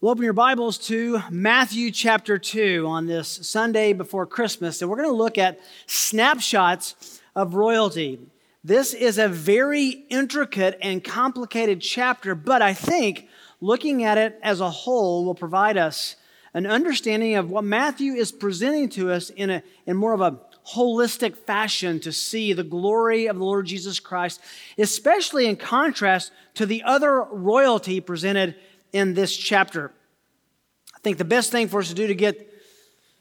Well, open your Bibles to Matthew chapter 2 on this Sunday before Christmas, and we're going to look at snapshots of royalty. This is a very intricate and complicated chapter, but I think looking at it as a whole will provide us an understanding of what Matthew is presenting to us in, a, in more of a holistic fashion to see the glory of the Lord Jesus Christ, especially in contrast to the other royalty presented in this chapter. I think the best thing for us to do to get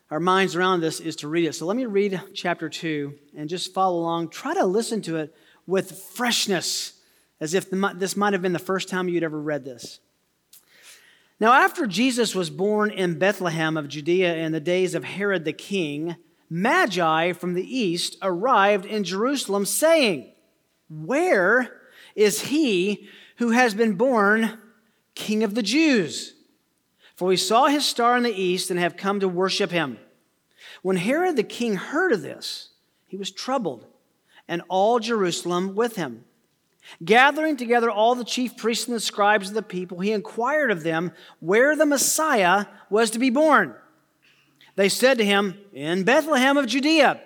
our minds around this is to read it. So let me read chapter 2 and just follow along. Try to listen to it with freshness, as if this might have been the first time you'd ever read this. Now, after Jesus was born in Bethlehem of Judea in the days of Herod the king, Magi from the east arrived in Jerusalem, saying, Where is he who has been born King of the Jews? For we saw his star in the east and have come to worship him. When Herod the king heard of this, he was troubled, and all Jerusalem with him. Gathering together all the chief priests and the scribes of the people, he inquired of them where the Messiah was to be born. They said to him, In Bethlehem of Judea,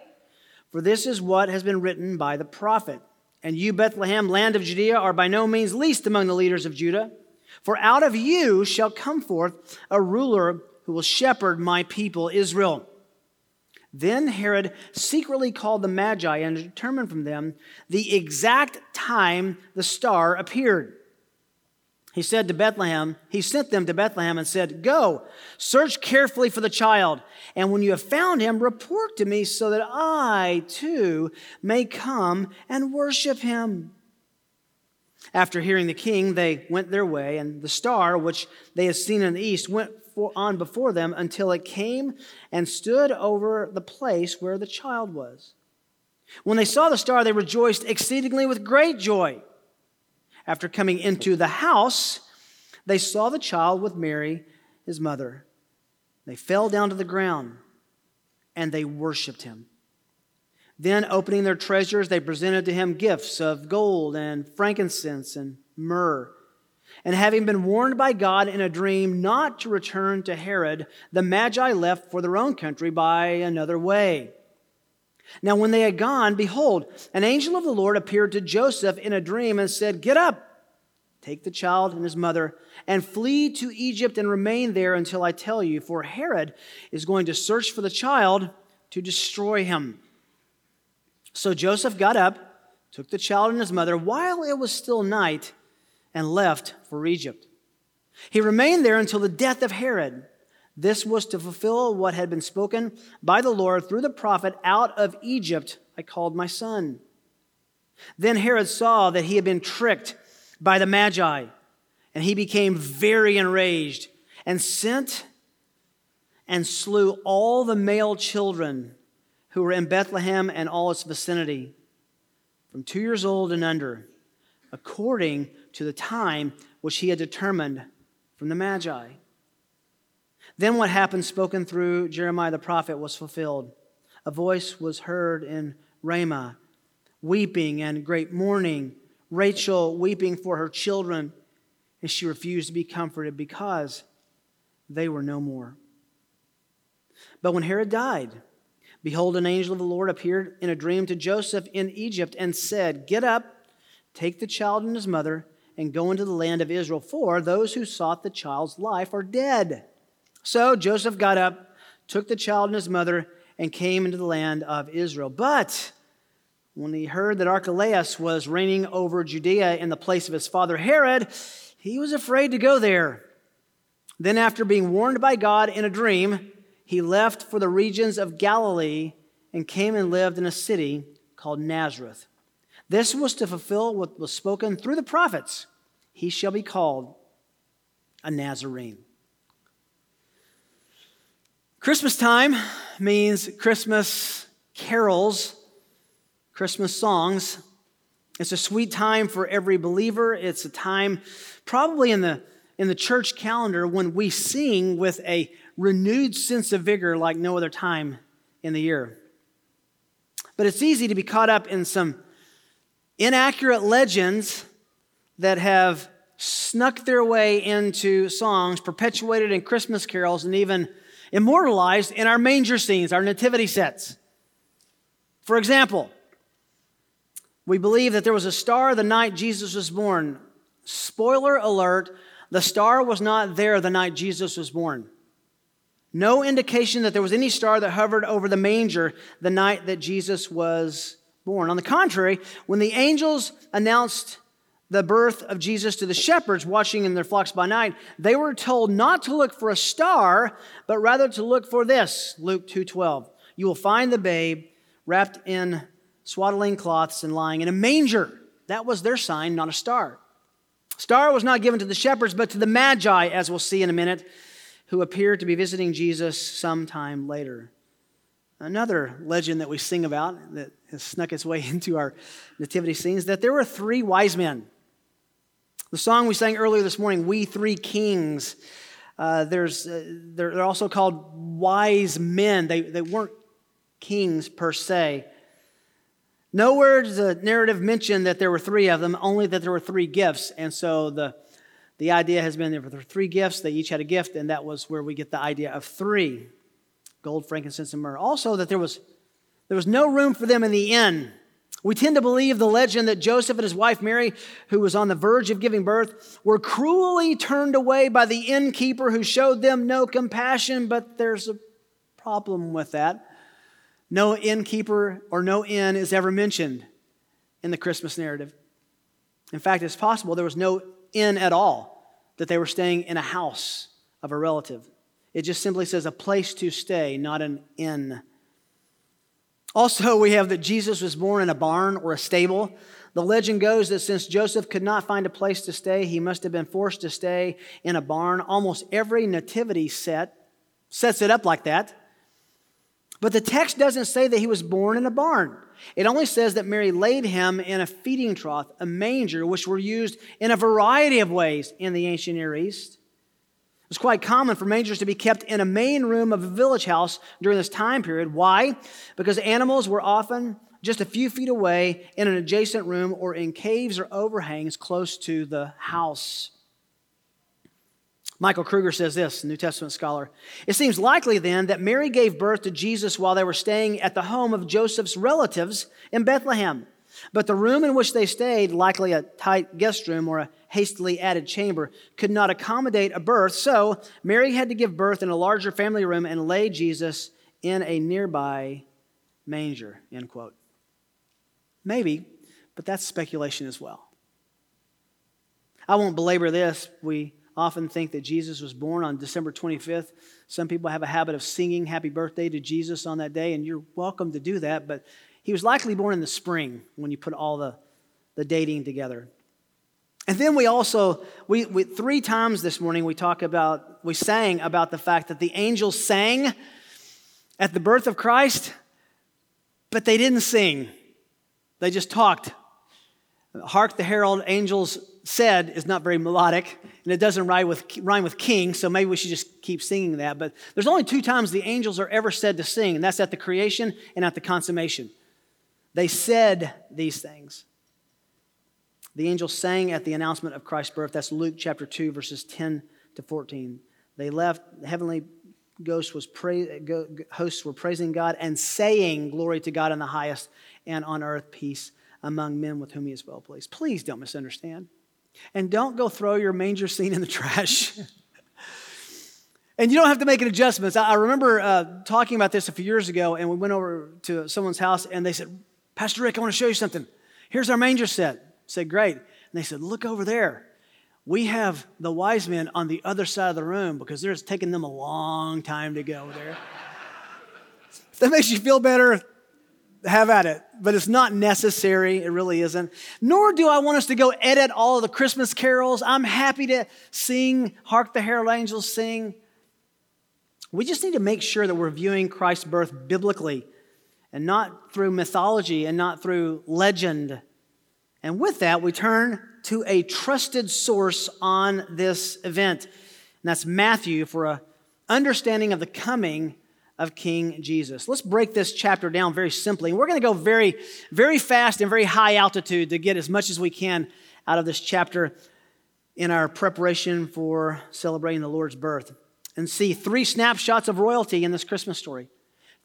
for this is what has been written by the prophet. And you, Bethlehem, land of Judea, are by no means least among the leaders of Judah. For out of you shall come forth a ruler who will shepherd my people Israel. Then Herod secretly called the Magi and determined from them the exact time the star appeared. He said to Bethlehem, he sent them to Bethlehem and said, Go, search carefully for the child, and when you have found him, report to me so that I too may come and worship him. After hearing the king, they went their way, and the star, which they had seen in the east, went on before them until it came and stood over the place where the child was. When they saw the star, they rejoiced exceedingly with great joy. After coming into the house, they saw the child with Mary, his mother. They fell down to the ground and they worshiped him. Then, opening their treasures, they presented to him gifts of gold and frankincense and myrrh. And having been warned by God in a dream not to return to Herod, the Magi left for their own country by another way. Now, when they had gone, behold, an angel of the Lord appeared to Joseph in a dream and said, Get up, take the child and his mother, and flee to Egypt and remain there until I tell you, for Herod is going to search for the child to destroy him. So Joseph got up, took the child and his mother while it was still night, and left for Egypt. He remained there until the death of Herod. This was to fulfill what had been spoken by the Lord through the prophet Out of Egypt I called my son. Then Herod saw that he had been tricked by the Magi, and he became very enraged and sent and slew all the male children who were in Bethlehem and all its vicinity, from two years old and under, according to the time which he had determined from the Magi. Then what happened, spoken through Jeremiah the prophet, was fulfilled. A voice was heard in Ramah, weeping and great mourning, Rachel weeping for her children, and she refused to be comforted because they were no more. But when Herod died, Behold, an angel of the Lord appeared in a dream to Joseph in Egypt and said, Get up, take the child and his mother, and go into the land of Israel, for those who sought the child's life are dead. So Joseph got up, took the child and his mother, and came into the land of Israel. But when he heard that Archelaus was reigning over Judea in the place of his father Herod, he was afraid to go there. Then, after being warned by God in a dream, he left for the regions of Galilee and came and lived in a city called Nazareth. This was to fulfill what was spoken through the prophets. He shall be called a Nazarene. Christmas time means Christmas carols, Christmas songs. It's a sweet time for every believer. It's a time, probably in the, in the church calendar, when we sing with a renewed sense of vigor like no other time in the year. But it's easy to be caught up in some inaccurate legends that have snuck their way into songs, perpetuated in Christmas carols, and even immortalized in our manger scenes, our nativity sets. For example, we believe that there was a star the night Jesus was born. Spoiler alert, the star was not there the night Jesus was born. No indication that there was any star that hovered over the manger the night that Jesus was born. On the contrary, when the angels announced the birth of Jesus to the shepherds watching in their flocks by night, they were told not to look for a star, but rather to look for this, Luke 2:12. You will find the babe wrapped in swaddling cloths and lying in a manger. That was their sign, not a star. Star was not given to the shepherds, but to the magi, as we'll see in a minute, who appeared to be visiting Jesus sometime later. Another legend that we sing about that has snuck its way into our nativity scenes that there were three wise men. The song we sang earlier this morning, We Three Kings, uh, there's, uh, they're, they're also called wise men. They, they weren't kings per se. Nowhere does the narrative mention that there were three of them, only that there were three gifts. And so the, the idea has been there were three gifts, they each had a gift, and that was where we get the idea of three gold, frankincense, and myrrh. Also, that there was, there was no room for them in the inn. We tend to believe the legend that Joseph and his wife Mary, who was on the verge of giving birth, were cruelly turned away by the innkeeper who showed them no compassion, but there's a problem with that. No innkeeper or no inn is ever mentioned in the Christmas narrative. In fact, it's possible there was no inn at all, that they were staying in a house of a relative. It just simply says a place to stay, not an inn. Also, we have that Jesus was born in a barn or a stable. The legend goes that since Joseph could not find a place to stay, he must have been forced to stay in a barn. Almost every nativity set sets it up like that. But the text doesn't say that he was born in a barn. It only says that Mary laid him in a feeding trough, a manger, which were used in a variety of ways in the ancient Near East. It was quite common for mangers to be kept in a main room of a village house during this time period. Why? Because animals were often just a few feet away in an adjacent room or in caves or overhangs close to the house. Michael Kruger says this, New Testament scholar. It seems likely then that Mary gave birth to Jesus while they were staying at the home of Joseph's relatives in Bethlehem. But the room in which they stayed, likely a tight guest room or a hastily added chamber, could not accommodate a birth. So Mary had to give birth in a larger family room and lay Jesus in a nearby manger. End quote. Maybe, but that's speculation as well. I won't belabor this. We often think that Jesus was born on December 25th. Some people have a habit of singing happy birthday to Jesus on that day, and you're welcome to do that, but he was likely born in the spring when you put all the, the dating together. And then we also, we, we, three times this morning, we talk about, we sang about the fact that the angels sang at the birth of Christ, but they didn't sing. They just talked. Hark the herald angels said is not very melodic, and it doesn't rhyme with, rhyme with king, so maybe we should just keep singing that. But there's only two times the angels are ever said to sing, and that's at the creation and at the consummation. They said these things. The angels sang at the announcement of Christ's birth. That's Luke chapter 2, verses 10 to 14. They left, the heavenly ghosts was pra- hosts were praising God and saying, Glory to God in the highest, and on earth peace among men with whom he is well pleased. Please don't misunderstand. And don't go throw your manger scene in the trash. and you don't have to make any adjustments. I remember uh, talking about this a few years ago, and we went over to someone's house, and they said, Pastor Rick, I want to show you something. Here's our manger set. I said, Great. And they said, Look over there. We have the wise men on the other side of the room because it's taking them a long time to go there. if that makes you feel better, have at it. But it's not necessary. It really isn't. Nor do I want us to go edit all of the Christmas carols. I'm happy to sing, Hark the Herald Angels Sing. We just need to make sure that we're viewing Christ's birth biblically and not through mythology and not through legend. And with that, we turn to a trusted source on this event. And that's Matthew for a understanding of the coming of King Jesus. Let's break this chapter down very simply. And We're going to go very, very fast and very high altitude to get as much as we can out of this chapter. in our preparation for celebrating the Lord's birth and see three snapshots of royalty in this Christmas story.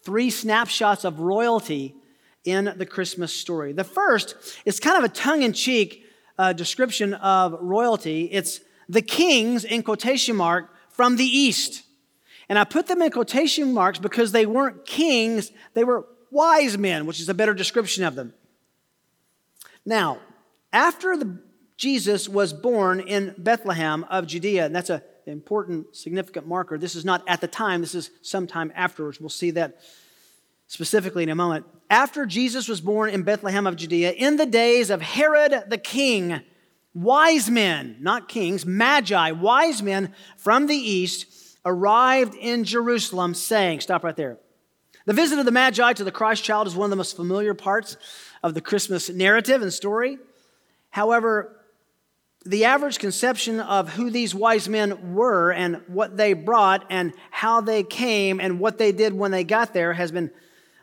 Three snapshots of royalty in the Christmas story. The first is kind of a tongue in cheek uh, description of royalty. It's the kings, in quotation mark, from the east. And I put them in quotation marks because they weren't kings, they were wise men, which is a better description of them. Now, after the, Jesus was born in Bethlehem of Judea, and that's an important, significant marker. This is not at the time, this is sometime afterwards. We'll see that specifically in a moment. After Jesus was born in Bethlehem of Judea, in the days of Herod the king, wise men, not kings, magi, wise men from the east arrived in Jerusalem saying, Stop right there. The visit of the Magi to the Christ child is one of the most familiar parts of the Christmas narrative and story. However, the average conception of who these wise men were and what they brought and how they came and what they did when they got there has been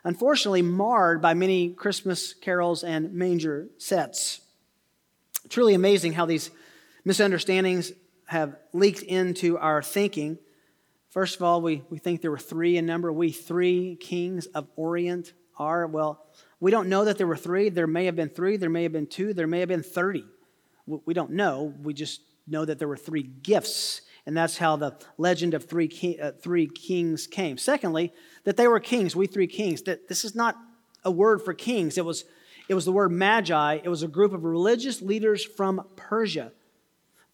unfortunately marred by many Christmas carols and manger sets. Truly amazing how these misunderstandings have leaked into our thinking. First of all, we, we think there were three in number. We three kings of Orient are. Well, we don't know that there were three. There may have been three, there may have been two, there may have been 30. We don't know. We just know that there were three gifts and that's how the legend of three, king, uh, three kings came. Secondly, that they were kings, we three kings. That this is not a word for kings. It was, it was the word magi. It was a group of religious leaders from Persia.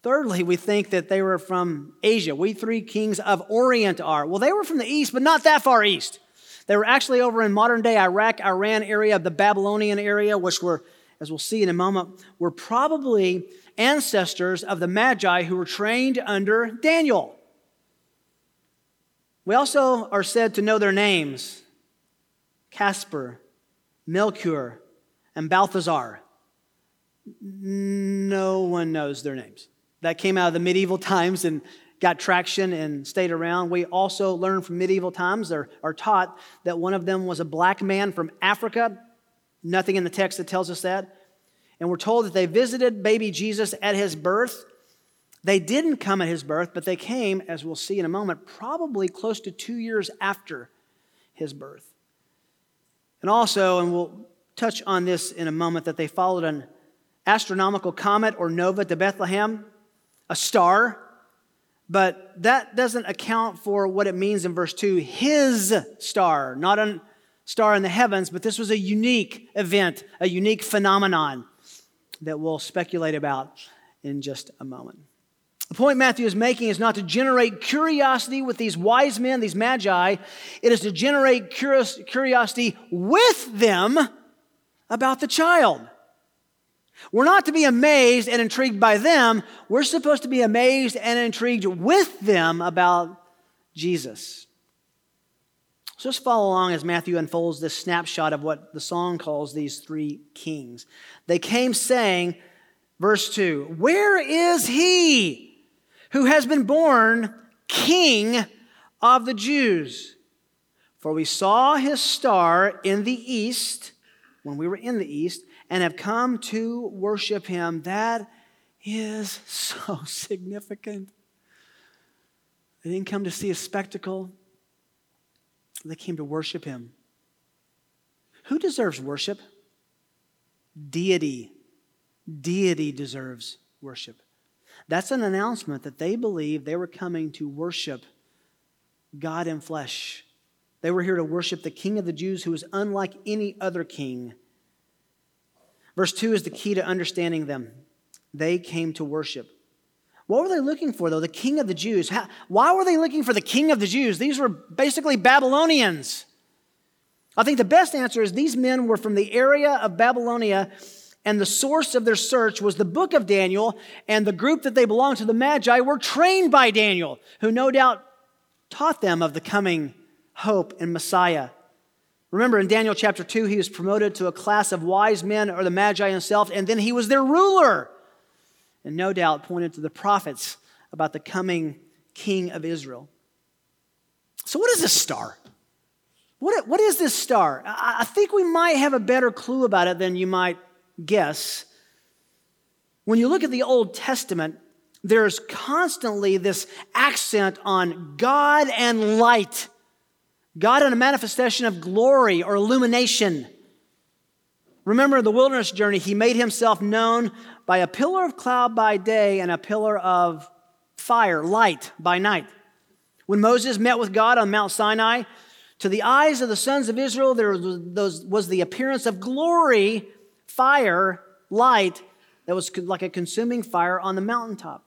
Thirdly, we think that they were from Asia. We three kings of Orient are. Well, they were from the east, but not that far east. They were actually over in modern day Iraq, Iran area, the Babylonian area, which were, as we'll see in a moment, were probably ancestors of the Magi who were trained under Daniel. We also are said to know their names Caspar, Melchior, and Balthazar. No one knows their names. That came out of the medieval times and got traction and stayed around. We also learn from medieval times or are taught that one of them was a black man from Africa. Nothing in the text that tells us that and we're told that they visited baby Jesus at his birth. They didn't come at his birth, but they came, as we'll see in a moment, probably close to two years after his birth. And also, and we'll touch on this in a moment, that they followed an astronomical comet or nova to Bethlehem, a star. But that doesn't account for what it means in verse 2 his star, not a star in the heavens, but this was a unique event, a unique phenomenon that we'll speculate about in just a moment. The point Matthew is making is not to generate curiosity with these wise men, these magi. It is to generate curiosity with them about the child. We're not to be amazed and intrigued by them. We're supposed to be amazed and intrigued with them about Jesus. So just follow along as Matthew unfolds this snapshot of what the song calls these three kings. They came saying, verse 2, Where is he who has been born king of the Jews? For we saw his star in the east, when we were in the east, and have come to worship him. That is so significant. They didn't come to see a spectacle. They came to worship him. Who deserves worship? Deity. Deity deserves worship. That's an announcement that they believed they were coming to worship God in flesh. They were here to worship the King of the Jews who was unlike any other king. Verse 2 is the key to understanding them. They came to worship. What were they looking for, though? The king of the Jews. How, why were they looking for the king of the Jews? These were basically Babylonians. I think the best answer is these men were from the area of Babylonia, and the source of their search was the book of Daniel, and the group that they belonged to, the Magi, were trained by Daniel, who no doubt taught them of the coming hope and Messiah. Remember in Daniel chapter 2, he was promoted to a class of wise men or the Magi himself, and then he was their ruler and no doubt pointed to the prophets about the coming king of Israel. So, what is this star? What, what is this star? I think we might have a better clue about it than you might guess. When you look at the Old Testament, there's constantly this accent on God and light, God in a manifestation of glory or illumination. Remember the wilderness journey, he made himself known by a pillar of cloud by day and a pillar of fire, light by night. When Moses met with God on Mount Sinai, to the eyes of the sons of Israel, there was, the appearance of glory, fire, light, that was like a consuming fire on the mountaintop.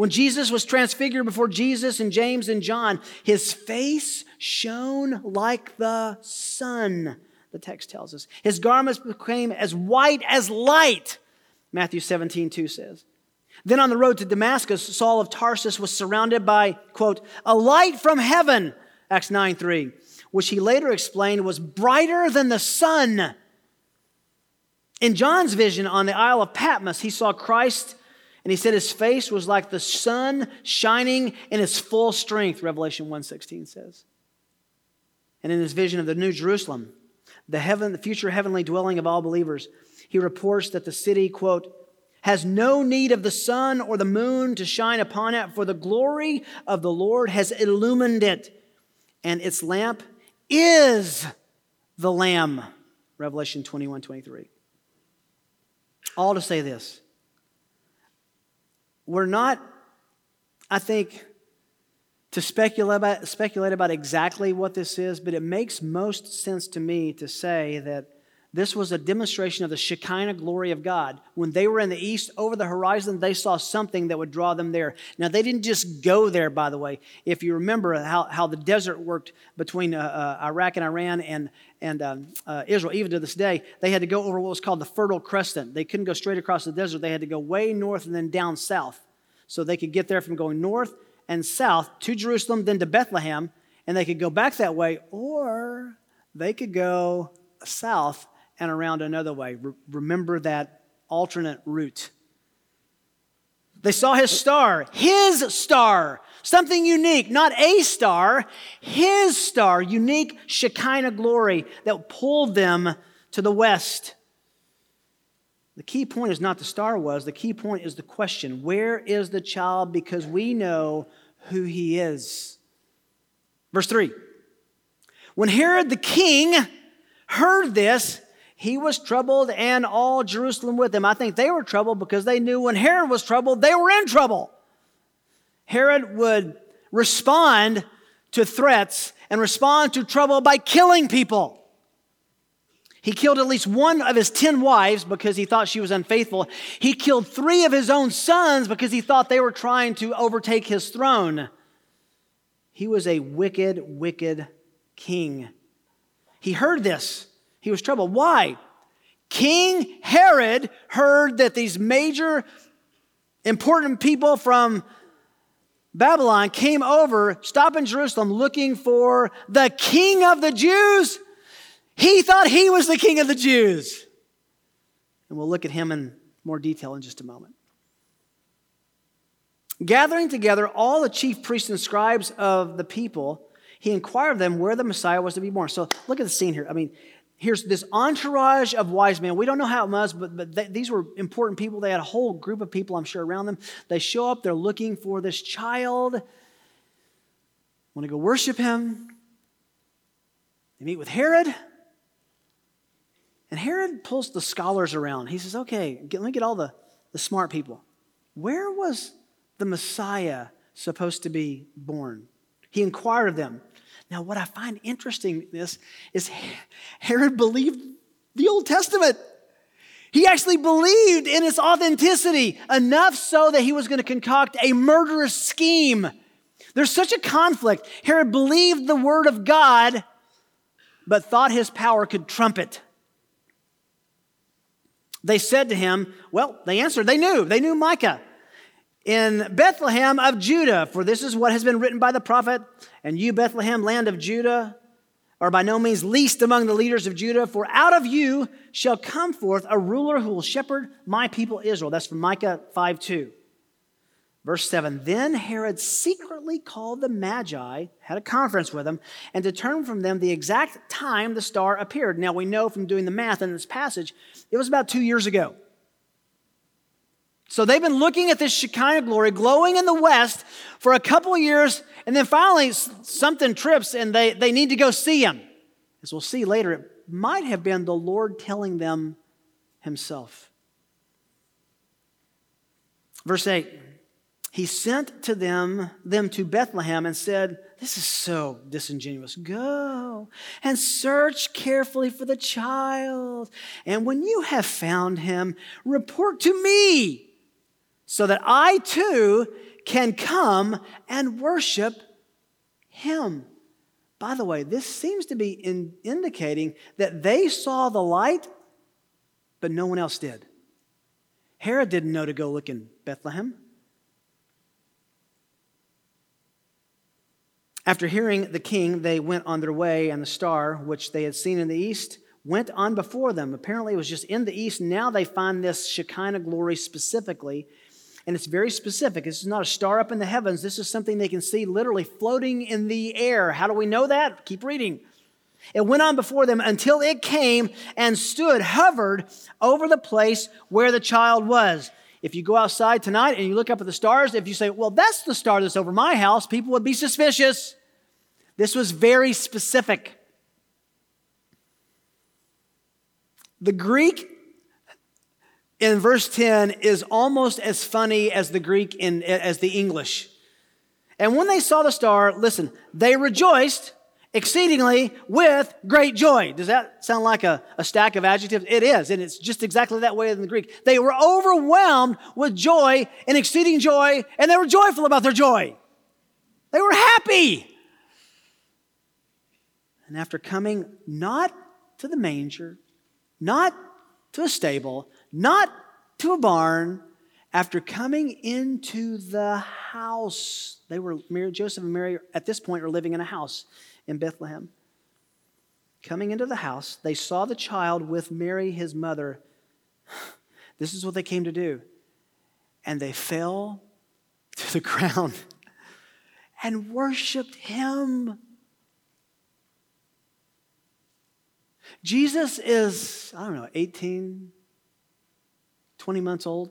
When Jesus was transfigured before Jesus and James and John, his face shone like the sun, the text tells us. His garments became as white as light, Matthew 17, 2 says. Then on the road to Damascus, Saul of Tarsus was surrounded by, quote, a light from heaven, Acts 9, 3, which he later explained was brighter than the sun. In John's vision on the Isle of Patmos, he saw Christ and he said his face was like the sun shining in its full strength, Revelation 1:16 says. And in his vision of the New Jerusalem, the heaven, the future heavenly dwelling of all believers, he reports that the city, quote, has no need of the sun or the moon to shine upon it, for the glory of the Lord has illumined it, and its lamp is the Lamb. Revelation 21 23. All to say this we're not, I think, to speculate about, speculate about exactly what this is, but it makes most sense to me to say that this was a demonstration of the Shekinah glory of God. When they were in the east over the horizon, they saw something that would draw them there. Now, they didn't just go there, by the way. If you remember how, how the desert worked between uh, uh, Iraq and Iran and, and um, uh, Israel, even to this day, they had to go over what was called the Fertile Crescent. They couldn't go straight across the desert, they had to go way north and then down south. So they could get there from going north and south to Jerusalem, then to Bethlehem, and they could go back that way, or they could go south and around another way. Re- remember that alternate route. They saw his star, his star, something unique, not a star, his star, unique Shekinah glory that pulled them to the west. The key point is not the star was, the key point is the question where is the child? Because we know who he is. Verse 3 When Herod the king heard this, he was troubled and all Jerusalem with him. I think they were troubled because they knew when Herod was troubled, they were in trouble. Herod would respond to threats and respond to trouble by killing people. He killed at least one of his 10 wives because he thought she was unfaithful. He killed three of his own sons because he thought they were trying to overtake his throne. He was a wicked, wicked king. He heard this he was troubled. Why? King Herod heard that these major important people from Babylon came over, stopped in Jerusalem looking for the king of the Jews. He thought he was the king of the Jews. And we'll look at him in more detail in just a moment. Gathering together all the chief priests and scribes of the people, he inquired of them where the Messiah was to be born. So look at the scene here. I mean, here's this entourage of wise men. We don't know how it was, but, but they, these were important people. They had a whole group of people, I'm sure, around them. They show up, they're looking for this child, want to go worship him. They meet with Herod. And Herod pulls the scholars around. He says, okay, get, let me get all the, the smart people. Where was the Messiah supposed to be born? He inquired of them. Now, what I find interesting in this is Herod believed the Old Testament. He actually believed in its authenticity enough so that he was going to concoct a murderous scheme. There's such a conflict. Herod believed the word of God, but thought his power could trump it. They said to him, Well, they answered, they knew, they knew Micah in Bethlehem of Judah, for this is what has been written by the prophet, and you, Bethlehem, land of Judah, are by no means least among the leaders of Judah, for out of you shall come forth a ruler who will shepherd my people Israel. That's from Micah 5 2. Verse 7 Then Herod secretly called the Magi, had a conference with them, and determined from them the exact time the star appeared. Now we know from doing the math in this passage, it was about two years ago. So they've been looking at this Shekinah glory glowing in the west for a couple years, and then finally something trips and they, they need to go see him. As we'll see later, it might have been the Lord telling them himself. Verse 8 He sent to them, them to Bethlehem and said, This is so disingenuous. Go and search carefully for the child. And when you have found him, report to me so that I too can come and worship him. By the way, this seems to be in indicating that they saw the light, but no one else did. Herod didn't know to go look in Bethlehem. After hearing the king, they went on their way, and the star, which they had seen in the east, went on before them. Apparently, it was just in the east. Now they find this Shekinah glory specifically and it's very specific. This is not a star up in the heavens. This is something they can see literally floating in the air. How do we know that? Keep reading. It went on before them until it came and stood, hovered over the place where the child was. If you go outside tonight and you look up at the stars, if you say, Well, that's the star that's over my house, people would be suspicious. This was very specific. The Greek in verse 10 is almost as funny as the Greek in, as the English. And when they saw the star, listen, they rejoiced exceedingly with great joy. Does that sound like a, a stack of adjectives? It is, and it's just exactly that way in the Greek. They were overwhelmed with joy and exceeding joy, and they were joyful about their joy. They were happy. And after coming not to the manger, not to a stable, not to a barn. After coming into the house, they were Mary, Joseph and Mary at this point were living in a house in Bethlehem. Coming into the house, they saw the child with Mary, his mother. This is what they came to do. And they fell to the ground and worshiped him. Jesus is, I don't know, 18, 20 months old.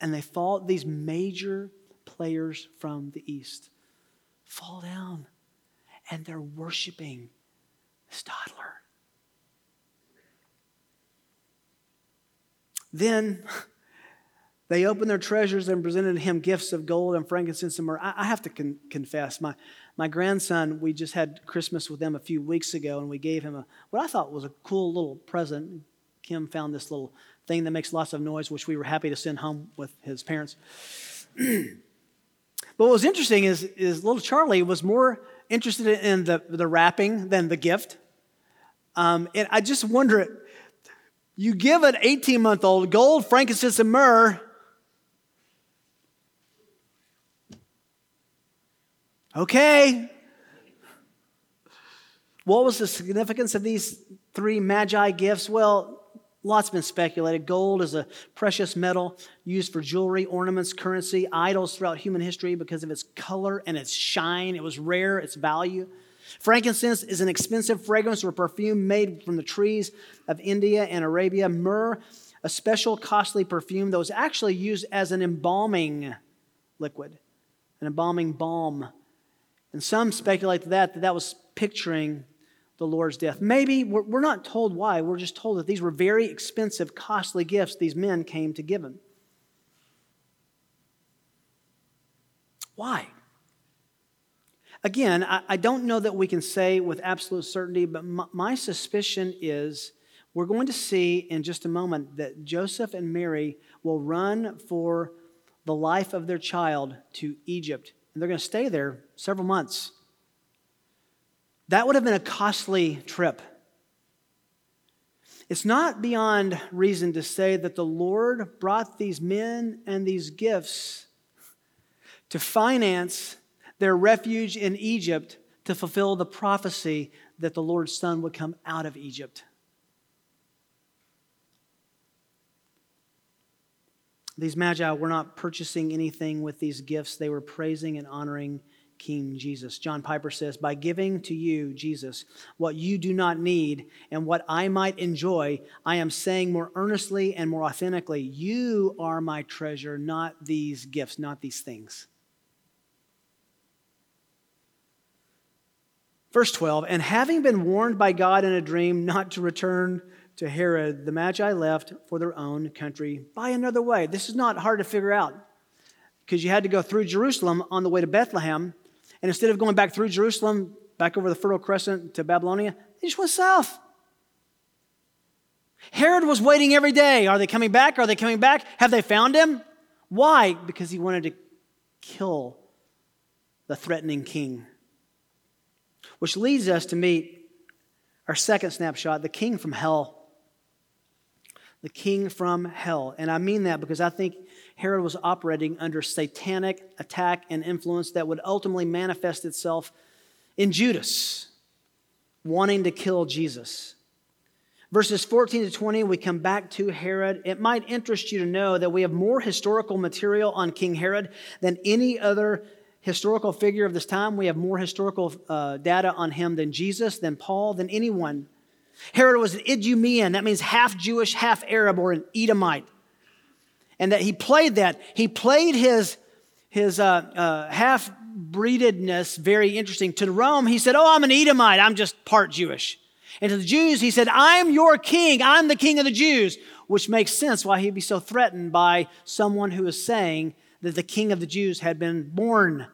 And they fall, these major players from the East fall down and they're worshiping this toddler. Then they opened their treasures and presented him gifts of gold and frankincense and myrrh. I, have to con- confess, my, my grandson, we just had Christmas with them a few weeks ago, and we gave him a, what I thought was a cool little present. Kim found this little thing that makes lots of noise, which we were happy to send home with his parents. but what was interesting is, is little Charlie was more interested in the, the wrapping than the gift. Um, and I just wonder you give an 18 month old gold, frankincense, and myrrh. Okay. What was the significance of these three magi gifts? Well, Lots been speculated. Gold is a precious metal used for jewelry, ornaments, currency, idols throughout human history because of its color and its shine. It was rare, its value. Frankincense is an expensive fragrance or perfume made from the trees of India and Arabia. Myrrh, a special costly perfume that was actually used as an embalming liquid, an embalming balm. And some speculate that that, that was picturing the Lord's death. Maybe we're not told why. We're just told that these were very expensive, costly gifts these men came to give him. Why? Again, I, don't know that we can say with absolute certainty, but my, my suspicion is we're going to see in just a moment that Joseph and Mary will run for the life of their child to Egypt. And they're going to stay there several months. That would have been a costly trip. It's not beyond reason to say that the Lord brought these men and these gifts to finance their refuge in Egypt to fulfill the prophecy that the Lord's Son would come out of Egypt. These magi were not purchasing anything with these gifts, they were praising and honoring King Jesus. John Piper says, By giving to you, Jesus, what you do not need and what I might enjoy, I am saying more earnestly and more authentically, You are my treasure, not these gifts, not these things. Verse 12, and having been warned by God in a dream not to return to Herod, the Magi left for their own country by another way. This is not hard to figure out because you had to go through Jerusalem on the way to Bethlehem. And instead of going back through Jerusalem, back over the Fertile Crescent to Babylonia, they just went south. Herod was waiting every day. Are they coming back? Are they coming back? Have they found him? Why? Because he wanted to kill the threatening king. Which leads us to meet our second snapshot the king from hell. The king from hell. And I mean that because I think Herod was operating under satanic attack and influence that would ultimately manifest itself in Judas wanting to kill Jesus. Verses 14 to 20, we come back to Herod. It might interest you to know that we have more historical material on King Herod than any other historical figure of this time. We have more historical uh, data on him than Jesus, than Paul, than anyone. Herod was an Idumean, that means half Jewish, half Arab, or an Edomite and that he played that. He played his, his uh, uh, half breededness very interesting. To Rome, he said, Oh, I'm an Edomite, I'm just part Jewish. And to the Jews, he said, I'm your king, I'm the king of the Jews, which makes sense why he'd be so threatened by someone who is saying that the king of the Jews had been born.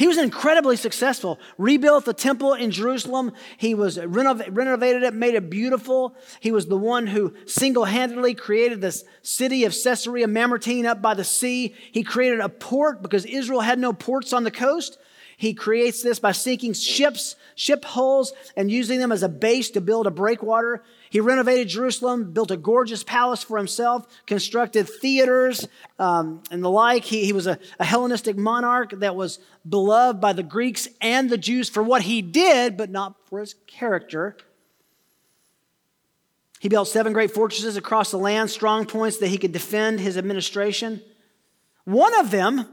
He was incredibly successful. Rebuilt the temple in Jerusalem. He was renov- renovated it, made it beautiful. He was the one who single-handedly created this city of Caesarea Maritima up by the sea. He created a port because Israel had no ports on the coast. He creates this by sinking ships, ship hulls, and using them as a base to build a breakwater. He renovated Jerusalem, built a gorgeous palace for himself, constructed theaters um, and the like. He, he was a, a Hellenistic monarch that was beloved by the Greeks and the Jews for what he did, but not for his character. He built seven great fortresses across the land, strong points that he could defend his administration. One of them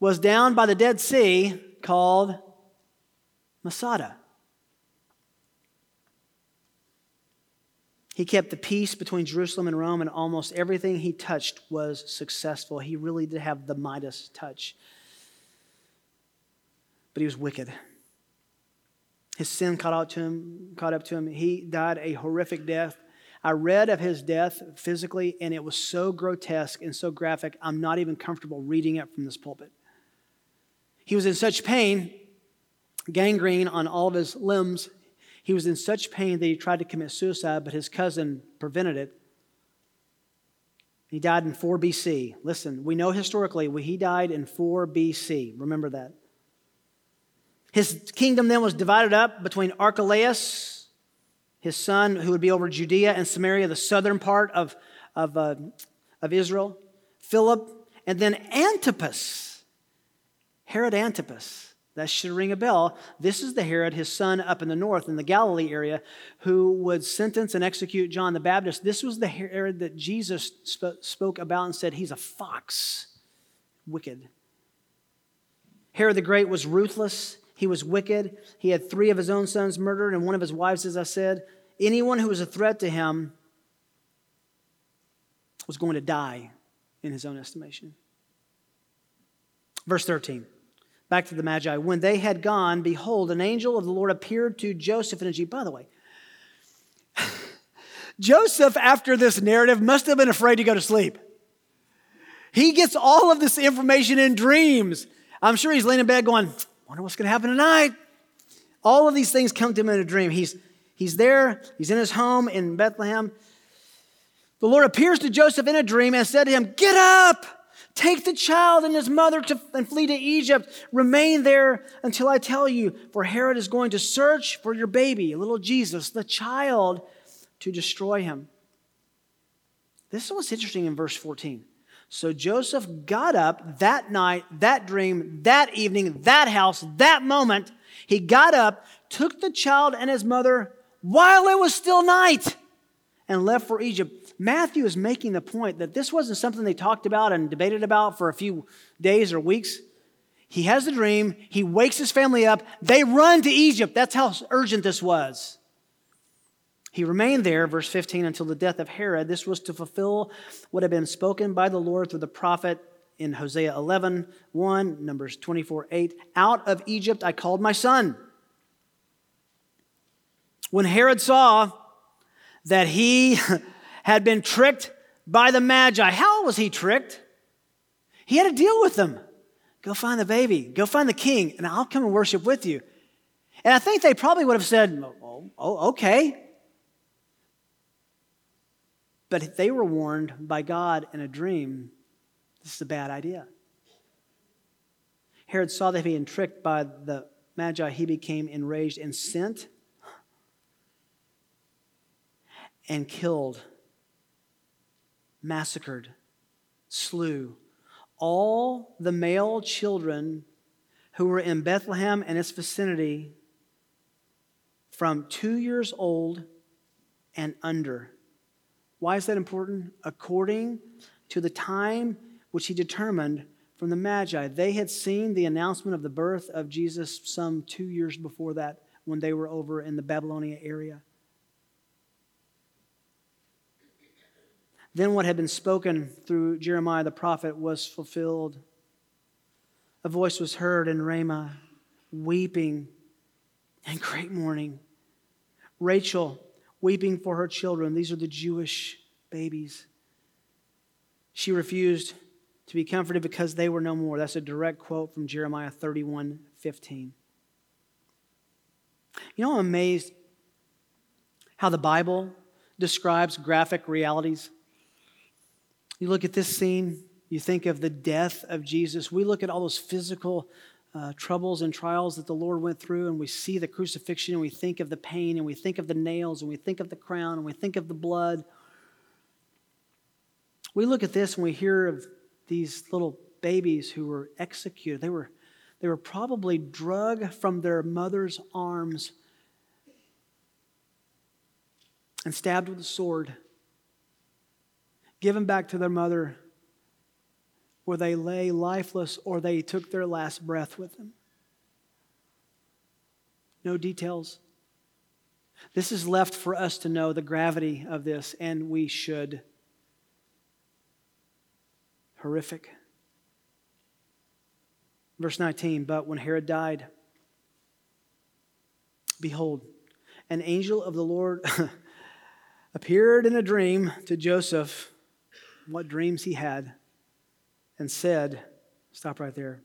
was down by the Dead Sea called Masada. He kept the peace between Jerusalem and Rome, and almost everything he touched was successful. He really did have the Midas touch. But he was wicked. His sin caught up to him, caught up to him. He died a horrific death. I read of his death physically, and it was so grotesque and so graphic, I'm not even comfortable reading it from this pulpit. He was in such pain, gangrene on all of his limbs, he was in such pain that he tried to commit suicide, but his cousin prevented it. He died in 4 BC. Listen, we know historically he died in 4 BC. Remember that. His kingdom then was divided up between Archelaus, his son, who would be over Judea and Samaria, the southern part of, of, uh, of Israel, Philip, and then Antipas, Herod Antipas. That should ring a bell. This is the Herod, his son up in the north, in the Galilee area, who would sentence and execute John the Baptist. This was the Herod that Jesus sp- spoke about and said, He's a fox. Wicked. Herod the Great was ruthless. He was wicked. He had three of his own sons murdered and one of his wives, as I said. Anyone who was a threat to him was going to die in his own estimation. Verse 13. Back to the Magi. When they had gone, behold, an angel of the Lord appeared to Joseph in Egypt. By the way, Joseph, after this narrative, must have been afraid to go to sleep. He gets all of this information in dreams. I'm sure he's laying in bed going, wonder what's going to happen tonight. All of these things come to him in a dream. He's, he's there, he's in his home in Bethlehem. The Lord appears to Joseph in a dream and said to him, Get up! Take the child and his mother to, and flee to Egypt. Remain there until I tell you, for Herod is going to search for your baby, little Jesus, the child, to destroy him. This is what's interesting in verse 14. So Joseph got up that night, that dream, that evening, that house, that moment. He got up, took the child and his mother while it was still night, and left for Egypt Matthew is making the point that this wasn't something they talked about and debated about for a few days or weeks. He has the dream. He wakes his family up. They run to Egypt. That's how urgent this was. He remained there, verse 15, until the death of Herod. This was to fulfill what had been spoken by the Lord through the prophet in Hosea 11, 1, Numbers 24, 8. Out of Egypt I called my son. When Herod saw that he had been tricked by the Magi, how was he tricked? He had to deal with them. Go find the baby, go find the king, and I'll come and worship with you. And I think they probably would have said, oh, oh, oh okay. But they were warned by God in a dream this is a bad idea. Herod saw that he had been tricked by the Magi, he became enraged and sent and killed, massacred, slew all the male children who were in Bethlehem and its vicinity from two years old and under. Why is that important? According to the time which he determined from the Magi. They had seen the announcement of the birth of Jesus some two years before that when they were over in the Babylonia area. Then what had been spoken through Jeremiah the prophet was fulfilled. A voice was heard in Ramah, weeping and great mourning. Rachel weeping for her children. These are the Jewish babies. She refused to be comforted because they were no more. That's a direct quote from Jeremiah 31 15. You know, I'm amazed how the Bible describes graphic realities. You look at this scene, you think of the death of Jesus. We look at all those physical uh, troubles and trials that the Lord went through, and we see the crucifixion, and we think of the pain, and we think of the nails, and we think of the crown, and we think of the blood. We look at this and we hear of these little babies who were executed. They were, they were probably drug from their mother's arms and stabbed with a sword given back to their mother, where they lay lifeless or they took their last breath with them. No details. This is left for us to know the gravity of this, and we should. Horrific. Verse 19 But when Herod died, behold, an angel of the Lord appeared in a dream to Joseph what dreams he had and said, Stop right there.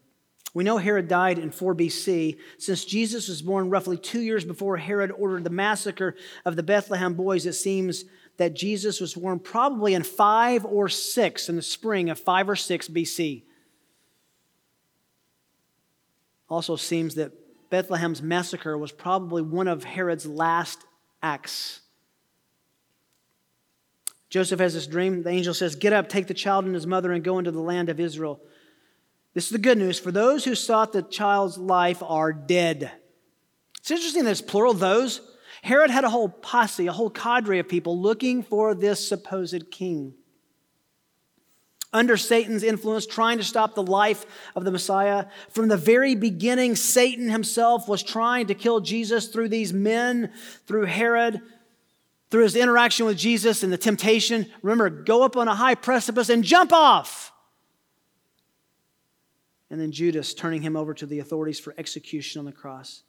We know Herod died in 4 BC. Since Jesus was born roughly two years before Herod ordered the massacre of the Bethlehem boys, it seems that Jesus was born probably in 5 or 6, in the spring of 5 or 6 BC. Also seems that Bethlehem's massacre was probably one of Herod's last acts. Joseph has this dream. The angel says, Get up, take the child and his mother, and go into the land of Israel. This is the good news. For those who sought the child's life are dead. It's interesting that it's plural, those. Herod had a whole posse, a whole cadre of people looking for this supposed king. Under Satan's influence, trying to stop the life of the Messiah. From the very beginning, Satan himself was trying to kill Jesus through these men, through Herod, through his interaction with Jesus and the temptation. Remember, go up on a high precipice and jump off. And then Judas turning him over to the authorities for execution on the cross.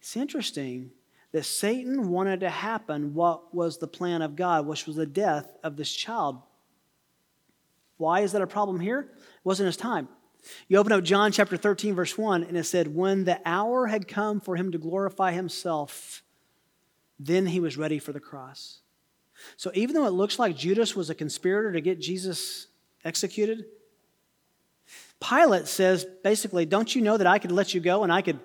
It's interesting that Satan wanted to happen what was the plan of God, which was the death of this child. Why is that a problem here? It wasn't his time. You open up John chapter 13, verse 1, and it said, When the hour had come for him to glorify himself, then he was ready for the cross. So even though it looks like Judas was a conspirator to get Jesus executed, Pilate says basically, Don't you know that I could let you go and I could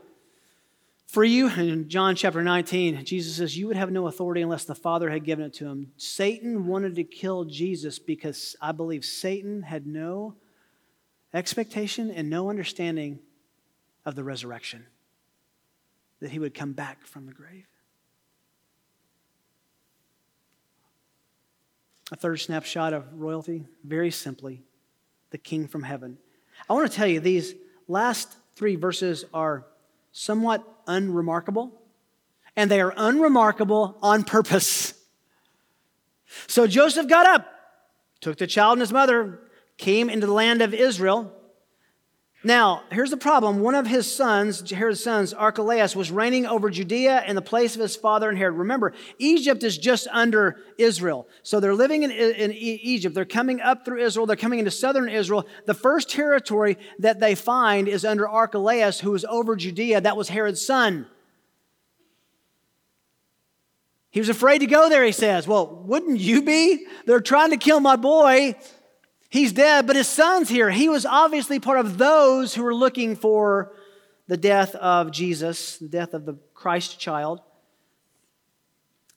free you? In John chapter 19, Jesus says, You would have no authority unless the Father had given it to him. Satan wanted to kill Jesus because I believe Satan had no expectation and no understanding of the resurrection, that he would come back from the grave. A third snapshot of royalty, very simply, the king from heaven. I want to tell you, these last three verses are somewhat unremarkable, and they are unremarkable on purpose. So Joseph got up, took the child and his mother, came into the land of Israel. Now, here's the problem. One of his sons, Herod's sons, Archelaus, was reigning over Judea in the place of his father and Herod. Remember, Egypt is just under Israel. So they're living in, in Egypt. They're coming up through Israel. They're coming into southern Israel. The first territory that they find is under Archelaus, who was over Judea. That was Herod's son. He was afraid to go there, he says. Well, wouldn't you be? They're trying to kill my boy. He's dead, but his son's here. He was obviously part of those who were looking for the death of Jesus, the death of the Christ child.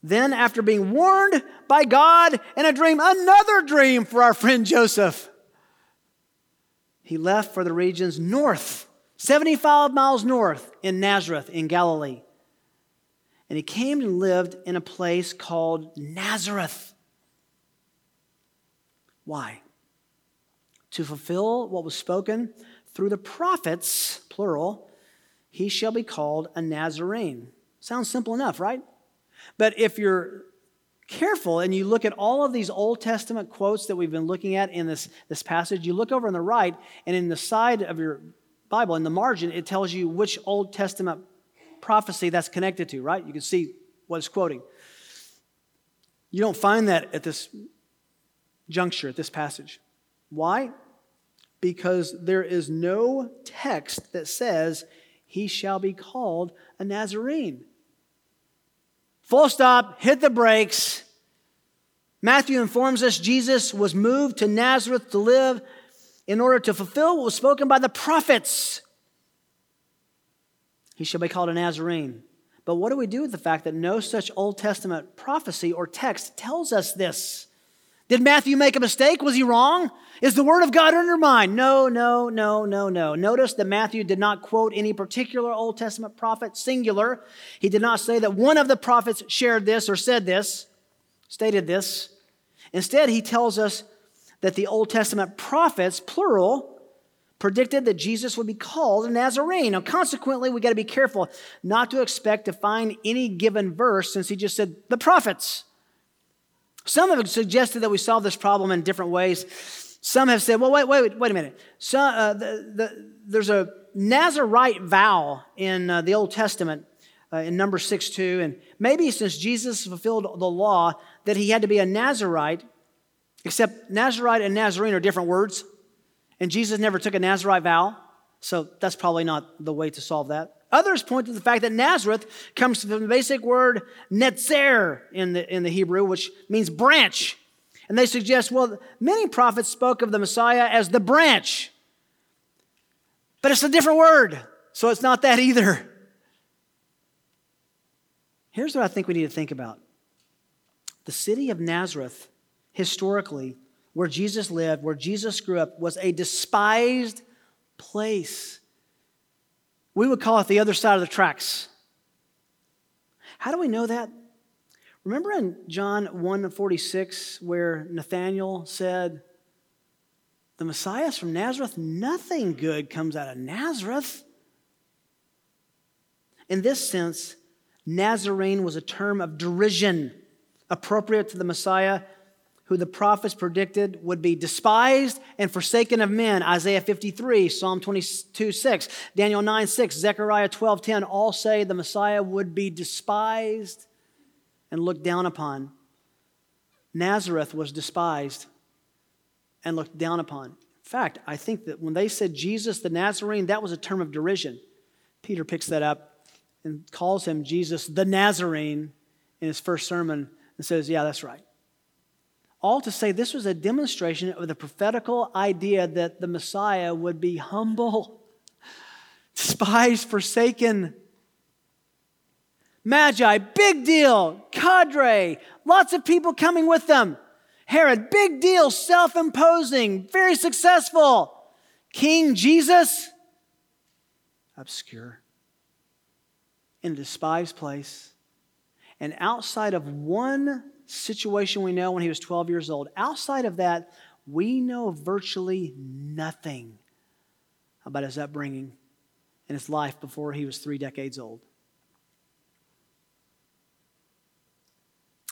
Then, after being warned by God in a dream, another dream for our friend Joseph, he left for the regions north, 75 miles north in Nazareth in Galilee. And he came and lived in a place called Nazareth. Why? To fulfill what was spoken through the prophets, plural, he shall be called a Nazarene. Sounds simple enough, right? But if you're careful and you look at all of these Old Testament quotes that we've been looking at in this, this passage, you look over on the right, and in the side of your Bible, in the margin, it tells you which Old Testament prophecy that's connected to, right? You can see what it's quoting. You don't find that at this juncture, at this passage. Why? Because there is no text that says he shall be called a Nazarene. Full stop, hit the brakes. Matthew informs us Jesus was moved to Nazareth to live in order to fulfill what was spoken by the prophets. He shall be called a Nazarene. But what do we do with the fact that no such Old Testament prophecy or text tells us this? Did Matthew make a mistake? Was he wrong? Is the word of God undermined? No, no, no, no, no. Notice that Matthew did not quote any particular Old Testament prophet, singular. He did not say that one of the prophets shared this or said this, stated this. Instead, he tells us that the Old Testament prophets, plural, predicted that Jesus would be called a Nazarene. Now, consequently, we got to be careful not to expect to find any given verse since he just said the prophets. Some have suggested that we solve this problem in different ways. Some have said, well, wait, wait, wait a minute. So, uh, the, the, there's a Nazarite vow in uh, the Old Testament uh, in number 6 2. And maybe since Jesus fulfilled the law, that he had to be a Nazarite, except Nazarite and Nazarene are different words. And Jesus never took a Nazarite vow. So that's probably not the way to solve that. Others point to the fact that Nazareth comes from the basic word netzer in the, in the Hebrew, which means branch. And they suggest, well, many prophets spoke of the Messiah as the branch. But it's a different word, so it's not that either. Here's what I think we need to think about the city of Nazareth, historically, where Jesus lived, where Jesus grew up, was a despised place. We would call it the other side of the tracks. How do we know that? Remember in John 1:46 where Nathanael said, "The Messiah is from Nazareth, nothing good comes out of Nazareth." In this sense, Nazarene was a term of derision appropriate to the Messiah who the prophets predicted would be despised and forsaken of men. Isaiah 53, Psalm 22, 6, Daniel 9, 6, Zechariah 12, 10 all say the Messiah would be despised and looked down upon. Nazareth was despised and looked down upon. In fact, I think that when they said Jesus the Nazarene, that was a term of derision. Peter picks that up and calls him Jesus the Nazarene in his first sermon and says, Yeah, that's right. All to say, this was a demonstration of the prophetical idea that the Messiah would be humble, despised, forsaken. Magi, big deal. Cadre, lots of people coming with them. Herod, big deal, self imposing, very successful. King Jesus, obscure, in a despised place. And outside of one situation we know when he was 12 years old. Outside of that, we know virtually nothing about his upbringing and his life before he was three decades old.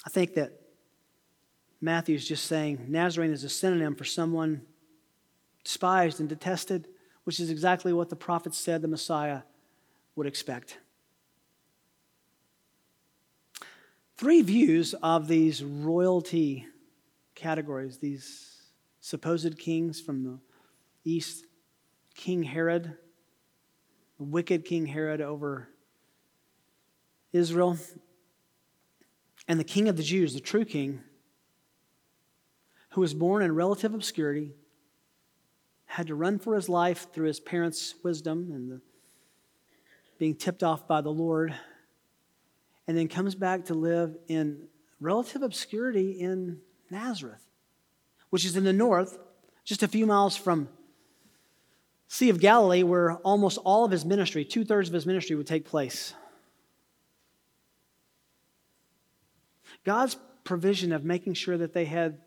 I think that Matthew's just saying Nazarene is a synonym for someone despised and detested, which is exactly what the prophets said the Messiah would expect. Three views of these royalty categories, these supposed kings from the east King Herod, the wicked King Herod over Israel, and the king of the Jews, the true king, who was born in relative obscurity, had to run for his life through his parents' wisdom and the, being tipped off by the Lord, and then comes back to live in relative obscurity in Nazareth, which is in the north, just a few miles from Sea of Galilee, where almost all of his ministry, two thirds of his ministry, would take place. God's provision of making sure that they had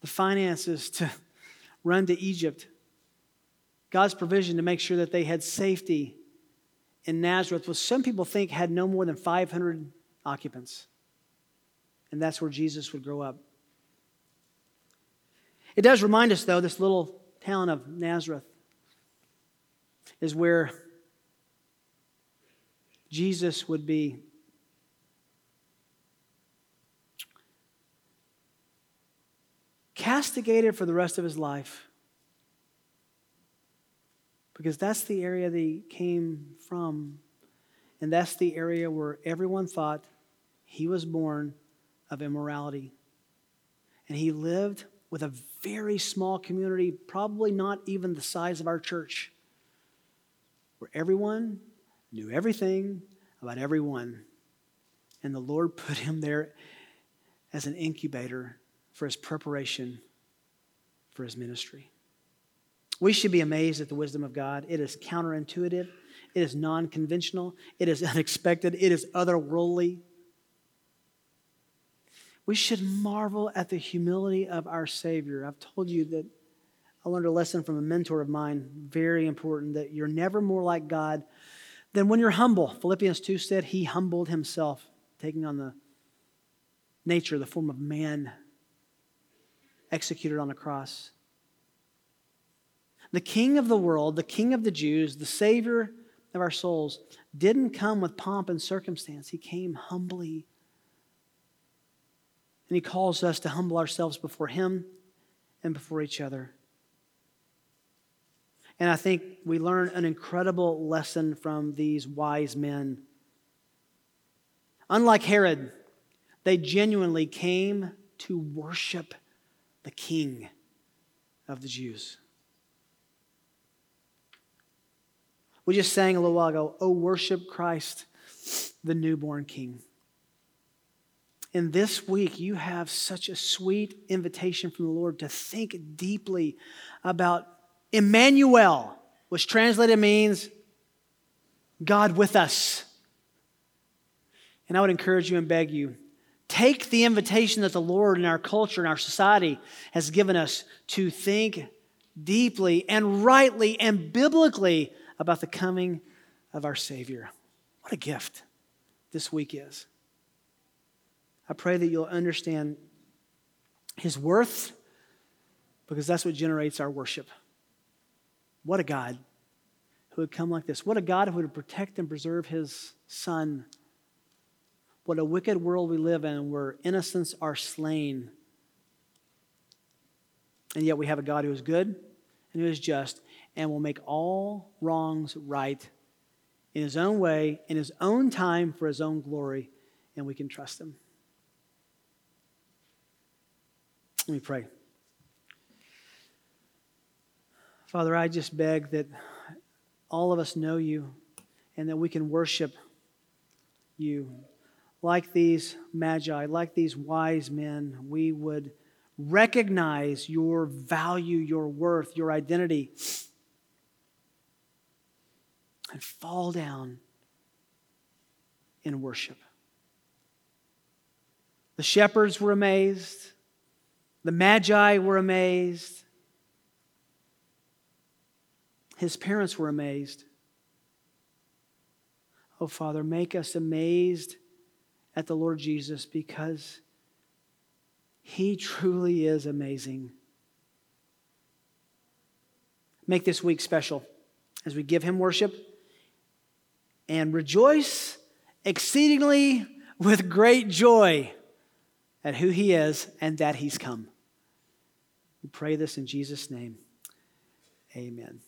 the finances to run to Egypt, God's provision to make sure that they had safety in Nazareth, which some people think had no more than 500 occupants. And that's where Jesus would grow up. It does remind us, though, this little town of Nazareth is where Jesus would be castigated for the rest of his life. Because that's the area that he came from. And that's the area where everyone thought he was born of immorality. And he lived with a very small community, probably not even the size of our church where everyone knew everything about everyone. And the Lord put him there as an incubator for his preparation for his ministry. We should be amazed at the wisdom of God. It is counterintuitive, it is non conventional, it is unexpected, it is otherworldly. We should marvel at the humility of our Savior. I've told you that I learned a lesson from a mentor of mine, very important, that you're never more like God than when you're humble. Philippians 2 said he humbled himself, taking on the nature, the form of man, executed on a cross. The king of the world, the king of the Jews, the savior of our souls, didn't come with pomp and circumstance. He came humbly. And he calls us to humble ourselves before him and before each other. And I think we learn an incredible lesson from these wise men. Unlike Herod, they genuinely came to worship the king of the Jews. We just sang a little while ago, Oh, worship Christ, the newborn king. And this week, you have such a sweet invitation from the Lord to think deeply about Emmanuel, which translated means God with us. And I would encourage you and beg you take the invitation that the Lord in our culture and our society has given us to think deeply and rightly and biblically about the coming of our Savior. What a gift this week is. I pray that you'll understand His worth because that's what generates our worship. What a God who would come like this. What a God who would protect and preserve his son. What a wicked world we live in where innocents are slain. And yet we have a God who is good and who is just and will make all wrongs right in his own way, in his own time, for his own glory, and we can trust him. Let me pray. Father, I just beg that all of us know you and that we can worship you. Like these magi, like these wise men, we would recognize your value, your worth, your identity, and fall down in worship. The shepherds were amazed, the magi were amazed. His parents were amazed. Oh, Father, make us amazed at the Lord Jesus because he truly is amazing. Make this week special as we give him worship and rejoice exceedingly with great joy at who he is and that he's come. We pray this in Jesus' name. Amen.